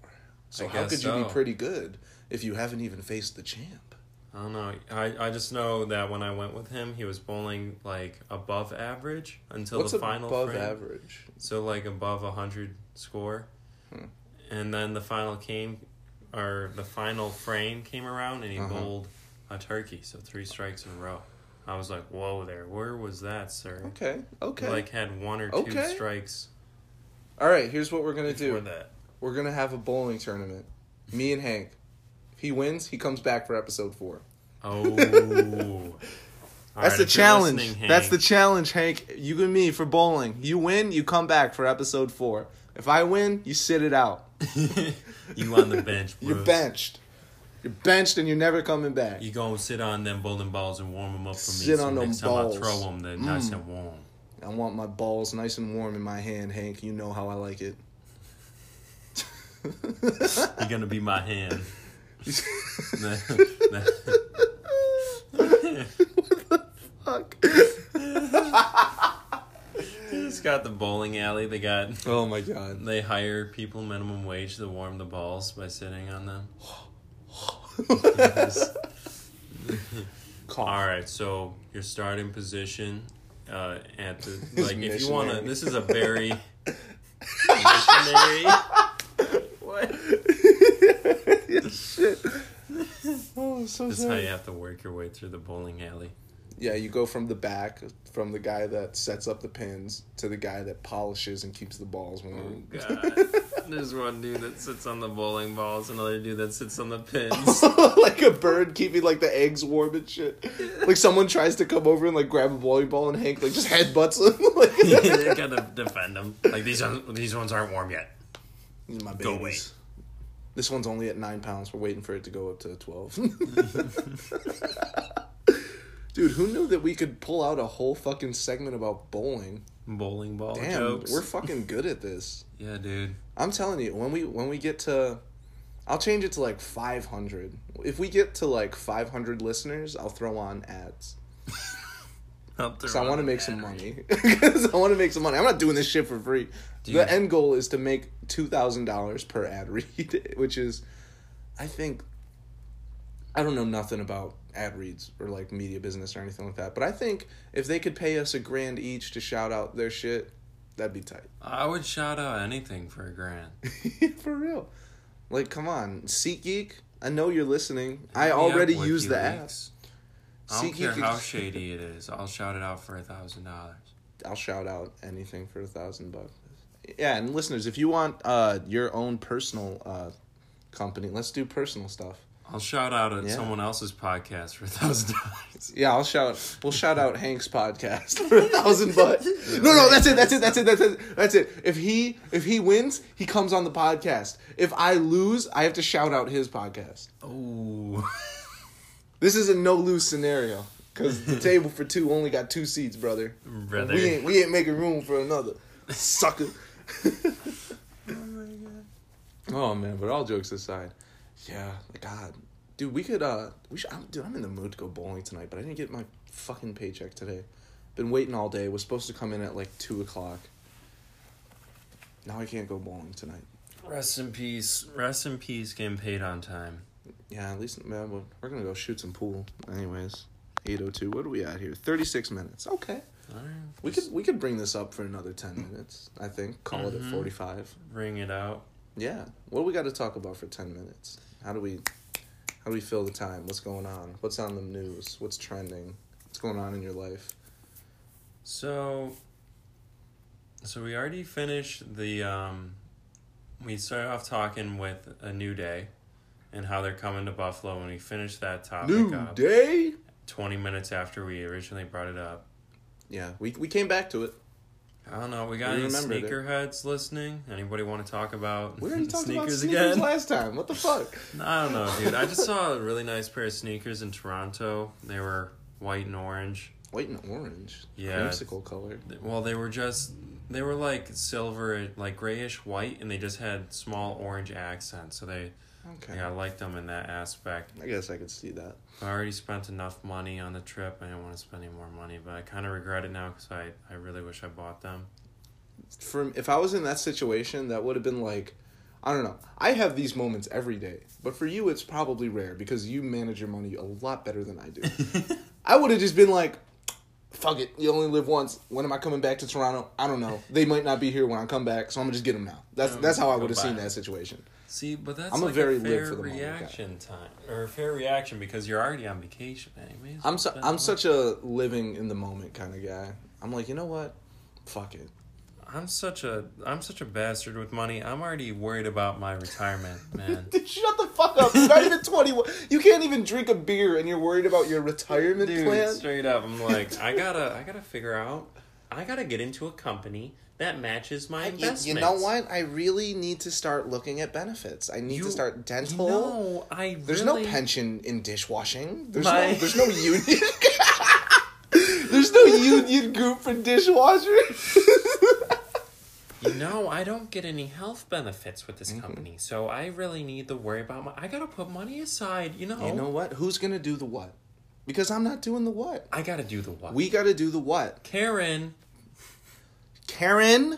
So I how could you be pretty good if you haven't even faced the champ? I don't know. I, I just know that when I went with him, he was bowling like above average until What's the final frame. above frame. average? So like above a hundred score, Hmm. and then the final came, or the final frame came around, and he Uh-huh. bowled a turkey. So three strikes in a row. I was like, "Whoa, there! Where was that, sir?" Okay, okay. Like had one or two Okay. strikes All right, here's what we're gonna do. that. We're gonna have a bowling tournament. Me and Hank. If he wins, he comes back for episode four. Oh, That's the challenge. That's the challenge, Hank. You and me for bowling. You win, you come back for episode four. If I win, you sit it out. you on the bench, bro. You're benched. You're benched and you're never coming back. You gonna sit on them bowling balls and warm them up for me. Sit so on them next time balls. I throw them, they're nice mm. and warm. I want my balls nice and warm in my hand, Hank. You know how I like it. You're gonna be my hand. What the fuck. It's got the bowling alley. They got Oh my god. they hire people minimum wage to warm the balls by sitting on them. Cough. All right, so your starting position uh, at the like if you want to. This is a very missionary. what? Shit. Oh, so This is how you have to work your way through the bowling alley. Yeah, you go from the back, from the guy that sets up the pins to the guy that polishes and keeps the balls Oh warm. God! There's one dude that sits on the bowling balls, another dude that sits on the pins. like a bird keeping like the eggs warm and shit. Like someone tries to come over and like grab a bowling ball and Hank like just headbutts him. like, they gotta defend them. Like these, un- these ones aren't warm yet. These are my Go babies. This one's only at nine pounds. We're waiting for it to go up to twelve. Dude, who knew that we could pull out a whole fucking segment about bowling? Bowling ball Damn, jokes. we're fucking good at this. yeah, dude. I'm telling you, when we when we get to, I'll change it to like 500. If we get to like 500 listeners, I'll throw on ads because I want to make some money. Because I want to make some money. I'm not doing this shit for free. Dude. The end goal is to make two thousand dollars per ad read, which is, I think. I don't know nothing about ad reads or like media business or anything like that, but I think if they could pay us a grand each to shout out their shit, that'd be tight. I would shout out anything for a grand. For real. Like, come on. SeatGeek, I know you're listening. I Hit already use the app. I don't care how is- shady it is. I'll shout it out for a thousand dollars. I'll shout out anything for a thousand bucks. Yeah, and listeners, if you want uh, your own personal uh, company, let's do personal stuff. I'll shout out at Yeah. someone else's podcast for a thousand dollars. Yeah, I'll shout. We'll shout out Hank's podcast for a thousand bucks. No, no, that's it. That's it. That's it. That's it. That's it. If he if he wins, he comes on the podcast. If I lose, I have to shout out his podcast. Oh, This is a no lose scenario because the table for two only got two seats, brother. brother. We ain't we ain't making room for another sucker. oh man, but all jokes aside, yeah, God, dude, we could uh, we should, I'm, dude, I'm in the mood to go bowling tonight, but I didn't get my fucking paycheck today. Been waiting all day. Was supposed to come in at like two o'clock. Now I can't go bowling tonight. Rest in peace. Rest in peace. Getting paid on time. Yeah, at least man, we're, we're gonna go shoot some pool. Anyways, eight oh two. What are we at here? Thirty six minutes. Okay. All right. We could we could bring this up for another ten minutes. I think call it Mhm. at forty five. ring it out. Yeah. What do we got to talk about for ten minutes? How do we how do we fill the time? What's going on? What's on the news? What's trending? What's going on in your life? So, so we already finished the. Um, we started off talking with a new day, and how they're coming to Buffalo, and we finished that topic New up day. twenty minutes after we originally brought it up. Yeah, we we came back to it. I don't know. We got We any sneakerheads listening? Anybody want to talk about We already talked about sneakers sneakers again? last time. What the fuck? I don't know, dude. I just saw a really nice pair of sneakers in Toronto. They were white and orange. White and orange. Yeah. Creamsicle color. Well, they were just they were like silver, like grayish white, and they just had small orange accents. So they, Okay. yeah, I liked them in that aspect. I guess I could see that. I already spent enough money on the trip. I didn't want to spend any more money, but I kind of regret it now because I, I really wish I bought them. For if I was in that situation, that would have been like, I don't know. I have these moments every day, but for you, it's probably rare because you manage your money a lot better than I do. I would have just been like, fuck it, you only live once. When am I coming back to Toronto? I don't know. They might not be here when I come back, so I'm gonna just get them now. That's Um, that's how I would have seen that situation. See, but that's I'm a like very a fair for the moment reaction time or a fair reaction because you're already on vacation, anyways. I'm su- I'm such a living in the moment kind of guy. I'm like, you know what? Fuck it. I'm such a I'm such a bastard with money. I'm already worried about my retirement, man. Dude, shut the fuck up. You're not even 21. You can't even drink a beer and you're worried about your retirement Dude, plan. straight up, I'm like, I gotta, I gotta figure out, I gotta get into a company that matches my You, investments. you know what? I really need to start looking at benefits. I need You- to start You dental. know, I There's really, no pension in dishwashing. There's My- no there's no union. there's no union group for dishwashers. You know, I don't get any health benefits with this Mm-hmm. company, so I really need to worry about my. I gotta put money aside. You know, you know what? Who's gonna do the what? Because I'm not doing the what. I gotta do the what. We got to do the what. Karen, Karen,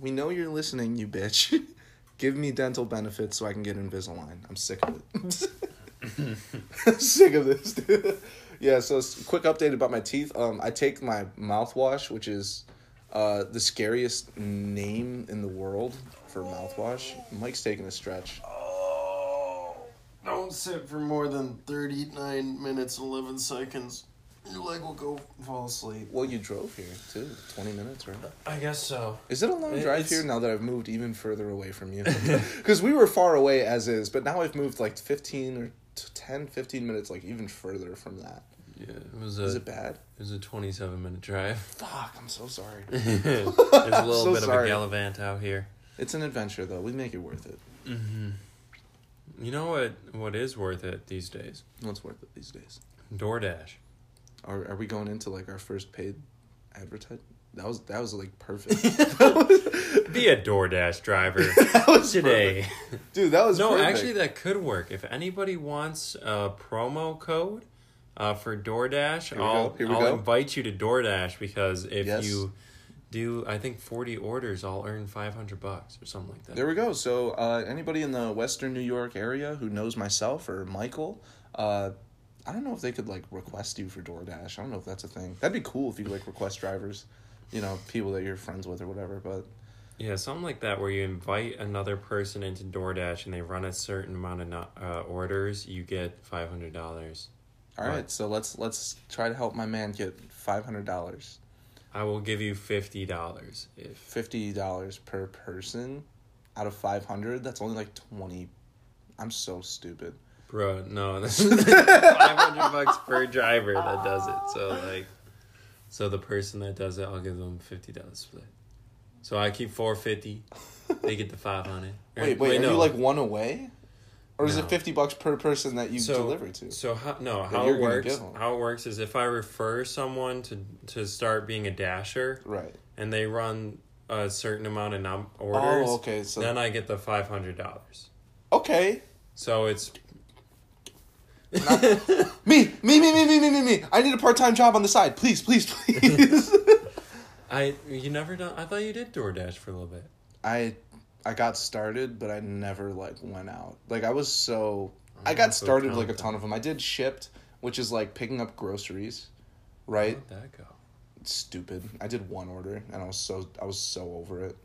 we know you're listening, you bitch. Give me dental benefits so I can get Invisalign. I'm sick of it. Sick of this, dude. Yeah, so quick update about my teeth. Um, I take my mouthwash, which is uh, the scariest name in the world for mouthwash. Mike's taking a stretch. oh, don't sit for more than thirty nine minutes eleven seconds. Your leg will go fall asleep. Well, you drove here too. Twenty minutes, right? I guess so. Is it a long It- drive it's- here now that I've moved even further away from you? Because we were far away as is, but now I've moved like 15 or t- 10, 15 minutes, like even further from that. Yeah, it was a Is it it bad? was a twenty seven minute drive. Fuck, I'm so sorry. There's a little So bit sorry. of a gallivant out here. It's an adventure though. We make it worth it. Mm-hmm. You know what? What is worth it these days? What's worth it these days? DoorDash. Are are we going into like our first paid advertise? That was that was like perfect. Be a DoorDash driver that was today. dude. That was No, perfect. actually, that could work. If anybody wants a promo code uh, for DoorDash, I'll, go. Here we I'll go. invite you to DoorDash because if Yes. you do, I think forty orders, I'll earn five hundred bucks or something like that. There we go. So, uh, anybody in the Western New York area who knows myself or Michael, uh, I don't know if they could like request you for DoorDash. I don't know if that's a thing. That'd be cool if you like request drivers, you know, people that you're friends with or whatever. But Yeah, something like that where you invite another person into DoorDash and they run a certain amount of uh, orders, you get five hundred dollars. all right, Right. so let's let's try to help my man get five hundred dollars, I will give you fifty dollars if fifty dollars per person, out of five hundred. That's only like twenty. I'm so stupid. Bro, no, that's five hundred bucks per driver that does it. So like, so the person that does it, I'll give them fifty dollars split. So I keep four fifty. They get the five hundred. Wait, wait, are you like one away, or is No. it fifty bucks per person that you so, deliver to? So how no how it works? How it works is if I refer someone to to start being a dasher Right. and they run a certain amount of num- oh, orders, Oh, okay. So then I get the five hundred dollars. okay. So it's Me, me, me, me, me, me, me, me. I need a part time job on the side. Please, please, please. I you never done. I thought you did DoorDash for a little bit. I I got started, but I never like went out. Like I was so I Oh, got so started count like a ton of them. I did Shipt, which is like picking up groceries, right? How'd that go? Stupid. I did one order and I was so I was so over it.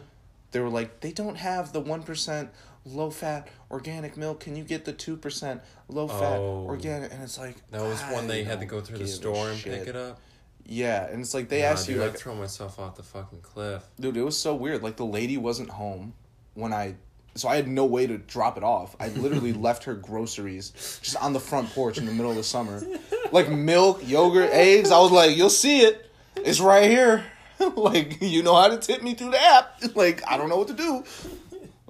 they were like, they don't have the one percent low fat organic milk. Can you get the two percent low fat Oh. organic? And it's like That was when they had to go through the store and shit. pick it up. Yeah, and it's like they Nah, asked you dude, like I'd throw myself off the fucking cliff. Dude, it was so weird. Like the lady wasn't home when I so I had no way to drop it off. I literally left her groceries just on the front porch in the middle of the summer. Like milk, yogurt, eggs. I was like, "You'll see it. It's right here." like, you know how to tip me through the app. Like, I don't know what to do.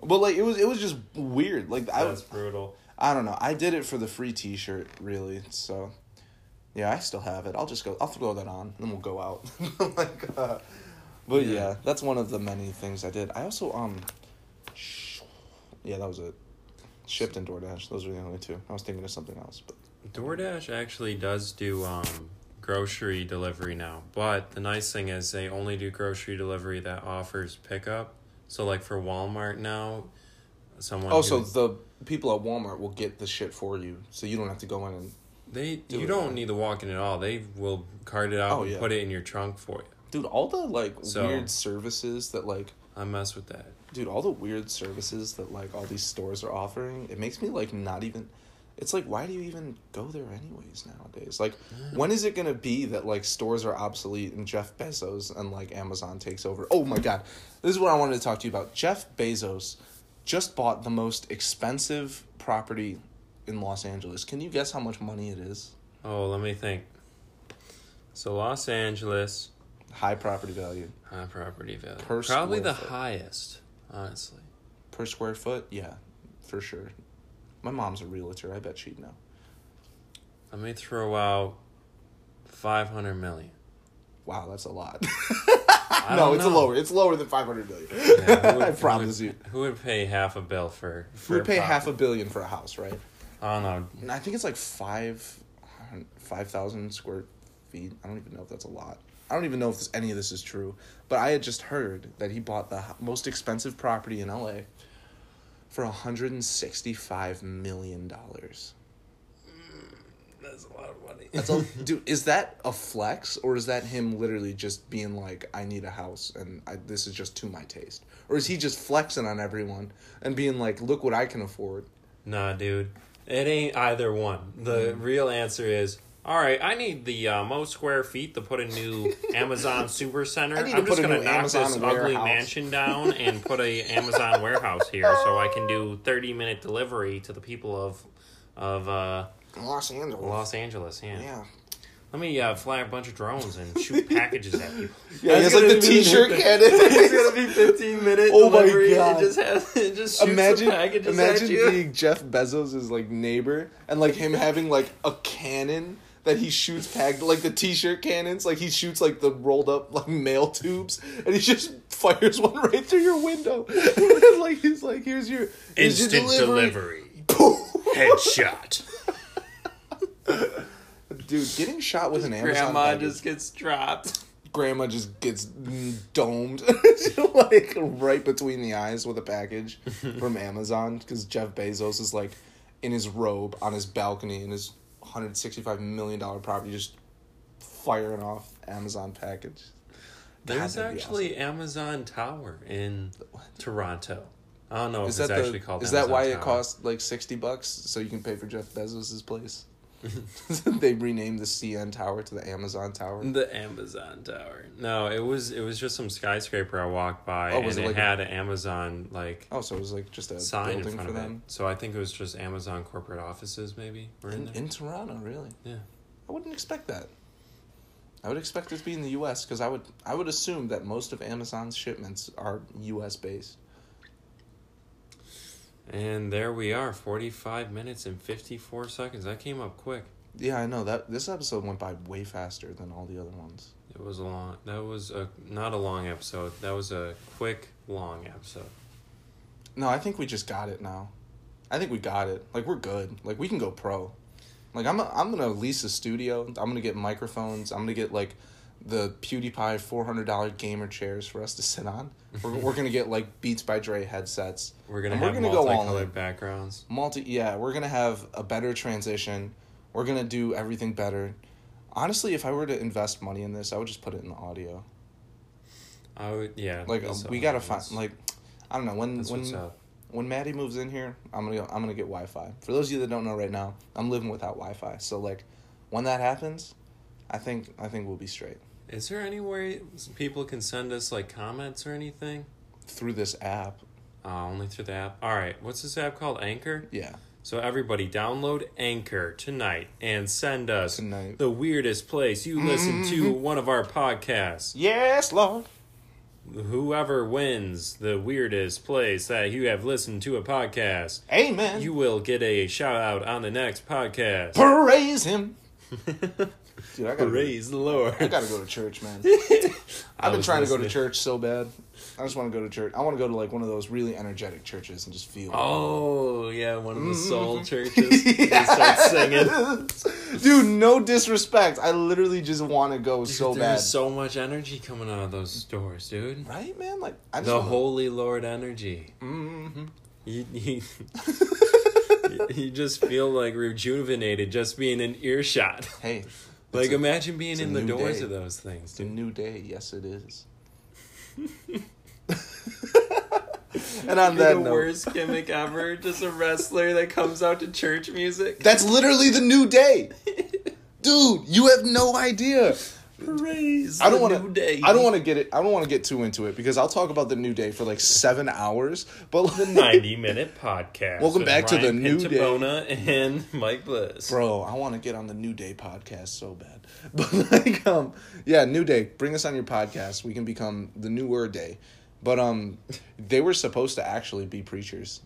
But like it was it was just weird. Like I was brutal. I don't know. I did it for the free T-shirt, really. So, yeah, I still have it. I'll just go. I'll throw that on, and then we'll go out. like, uh, but yeah. Yeah. that's one of the many things I did. I also um, sh- yeah, that was it. Shipt and DoorDash. Those were the only two. I was thinking of something else, but DoorDash actually does do um, grocery delivery now, but the nice thing is they only do grocery delivery that offers pickup. So like for Walmart now, someone oh, so the people at Walmart will get the shit for you, so you don't have to go in and. they do you it, don't need to walk in at all. They will cart it out Oh, and yeah. put it in your trunk for you. Dude, all the like So- weird services that like I mess with that. dude all the weird services that like all these stores are offering it makes me like not even it's like why do you even go there anyways nowadays? Like when is it gonna be that like stores are obsolete and jeff bezos and like amazon takes over? Oh my god. This is what i wanted to talk to you about. Jeff bezos just bought the most expensive property in los angeles. Can you guess how much money it is? Oh, let me think. So Los Angeles, high property value. High property value, Per probably the foot. highest, honestly. per square foot? Yeah for sure my mom's a realtor i bet she'd know Let me throw out five hundred million. wow that's a lot no, it's know. lower. It's lower than five hundred million. Yeah, who would- I who promise would- you. Who would pay half a bill for? for We would pay a half a billion for a house, right? I don't know. I think it's like five, five thousand square feet. I don't even know if that's a lot. I don't even know if this, any of this is true. But I had just heard that he bought the most expensive property in LA for hundred and sixty-five million dollars. That's a lot of money. That's all, dude. Is that a flex, or is that him literally just being like, "I need a house, and I, this is just to my taste," or is he just flexing on everyone and being like, "Look what I can afford"? Nah, dude. It ain't either one. The Mm. real answer is All right, I need the uh, most square feet to put a new Amazon super center. I need to I'm just gonna knock Amazon this ugly mansion down and put a Amazon warehouse here, so I can do 30 minute delivery to the people of of uh, Los Angeles. Los Angeles. Yeah. Yeah. Let me uh, fly a bunch of drones and shoot packages at people. Yeah, it's like the T-shirt cannon. It's gonna be 15 minute Oh my. God. It just has it just shoots imagine, the packages imagine at you. being Jeff Bezos' like neighbor and like him having like a cannon that he shoots packed like the t-shirt cannons like he shoots like the rolled up like mail tubes and he just fires one right through your window and, like he's like here's your here's your Instant delivery. Boom. Headshot. dude getting shot with an Amazon Grandma package- just gets dropped. grandma just gets domed like right between the eyes with a package from Amazon because Jeff Bezos is like in his robe on his balcony in his 165 million dollar property just firing off Amazon package. God, There's actually Amazon Tower in Toronto. I don't know if Is it's that actually called. is that Amazon why it costs like 60 bucks so you can pay for Jeff Bezos's place? they renamed the CN Tower to the Amazon Tower. the Amazon Tower? No, it was it was just some skyscraper I walked by, Oh, and it, like a- had an Amazon like Oh, so it was like just a sign in front for of them it. So I think it was just Amazon corporate offices, maybe. Were in in, there. in Toronto, really? yeah. I wouldn't expect that. I would expect it to be in the U.S. because I would I would assume that most of Amazon's shipments are U.S. based. And there we are, forty-five minutes and fifty-four seconds. That came up quick. Yeah, I know that this episode went by way faster than all the other ones. It was a long. That was a not a long episode. That was a quick, long episode. No, I think we just got it now. I think we got it. Like we're good. Like we can go pro. Like I'm I'm gonna lease a studio. I'm gonna get microphones. I'm gonna get like the PewDiePie four hundred dollar gamer chairs for us to sit on. We're, we're gonna get like Beats by Dre headsets. We're gonna have we're gonna go all multicolored in. backgrounds. multi yeah we're gonna have a better transition we're gonna do everything better honestly if i were to invest money in this i would just put it in the audio I would, yeah. like we gotta find like i don't know when when when maddie moves in here i'm gonna go, i'm gonna get wi-fi for those of you that don't know right now i'm living without wi-fi so like when that happens i think i think we'll be straight Is there any way people can send us like comments or anything? through this app Uh, only through the app. All right. What's this app called? Anchor. yeah So everybody, download Anchor tonight and send us Tonight. the weirdest place you listen to one of our podcasts. yes lord Whoever wins the weirdest place that you have listened to a podcast, amen you will get a shout out on the next podcast. praise him Dude, I gotta, Praise the Lord. I gotta go to church, man. I've been trying to go to church so bad. I just want to go to church. I want to go to like one of those really energetic churches and just feel. Oh yeah, one of the soul Mhm. churches. They start singing. Dude, no disrespect. I literally just want to go so There's bad. so much energy coming out of those doors, dude. right, man? Like I just The wanna- Holy Lord energy. Mhm. You, you, you just feel like rejuvenated just being in earshot. Hey, Like a, imagine being in the doors day. of those things, it's a new day. Yes, it is. and on that the note, worst gimmick ever. Just a wrestler that comes out to church music. that's literally the new day, dude. You have no idea. Praise I don't want to. I don't want to get it. I don't want to get too into it because I'll talk about the new day for like seven hours. But like, the 90 minute podcast. Welcome with back to the Ryan new day. Pintabona and Mike Bliss. bro, I want to get on the New Day podcast so bad. But like, um, yeah, New Day, bring us on your podcast. We can become the newer day. But um, they were supposed to actually be preachers.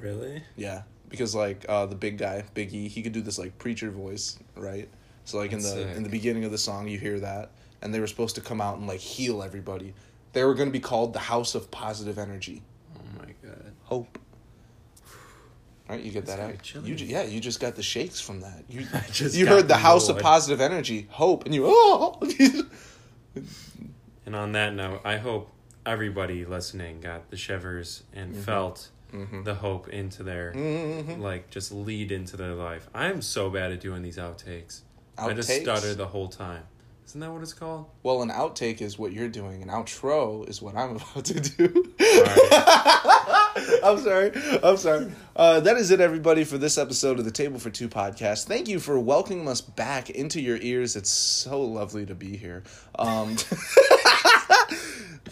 Really? Yeah, because like uh, the big guy, Big E, he could do this like preacher voice, right? So like in That's the sick. in the beginning of the song, you hear that, and they were supposed to come out and like heal everybody. They were going to be called the House of Positive Energy. Oh my god. Hope. Right, you get That's that out. You ju- yeah, you just got the shakes from that. You just you heard the House of. Positive Energy, Hope, and you oh. And on that note, I hope everybody listening got the shivers and felt Mhm. the hope into their Mhm. like just lead into their life. I am so bad at doing these outtakes. I just Outtakes? stutter the whole time. Isn't that what it's called? Well, an outtake is what you're doing. An outro is what I'm about to do. Alright. I'm sorry. I'm sorry. Uh, that is it, everybody, for this episode of the Table for Two podcast. Thank you for welcoming us back into your ears. It's so lovely to be here. Um,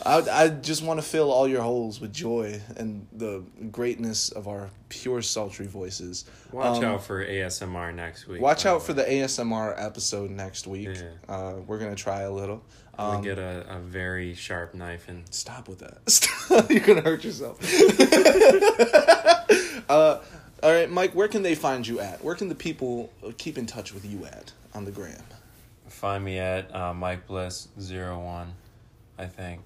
I, I just want to fill all your holes with joy and the greatness of our pure, sultry voices. Watch Um, out for ASMR next week. Watch out the for the ASMR episode next week. Yeah. Uh, we're gonna try a little. Um, get a, a very sharp knife and Stop with that. Stop. You're gonna hurt yourself. uh, all right, Mike. Where can they find you at? Where can the people keep in touch with you at on the gram? find me at uh, Mike Bliss 01, I think.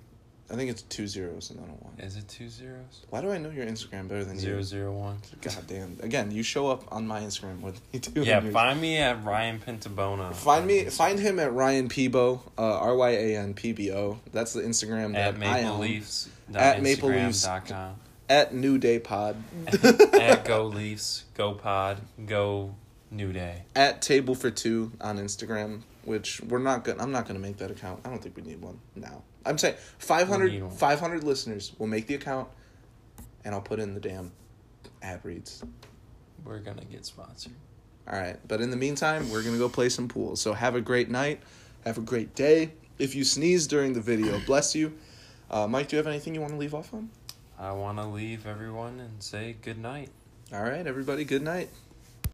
I think it's two zeros and not a one. Is it two zeros? Why do I know your Instagram better than Zero you? zero one. God damn. Again, you show up on my Instagram more than you do. Yeah, find me at Ryan Pintabona. Find me. Instagram. Find him at Ryan Peebo. Uh, R Y A N P B O. That's the Instagram that at I Maple own. Leafs. At Maple Leafs. com. At New Day Pod. at Go Leafs. Go Pod. Go New Day. at table for two on Instagram, which we're not gonna. I'm not gonna make that account. I don't think we need one now. I'm saying 500, 500 listeners will make the account, and I'll put in the damn ad reads. We're gonna get sponsored. All right, but in the meantime, we're gonna go play some pool. So have a great night, have a great day. If you sneeze during the video, bless you. Uh, Mike, do you have anything you want to leave off on? I want to leave everyone and say good night. All right, everybody, good night.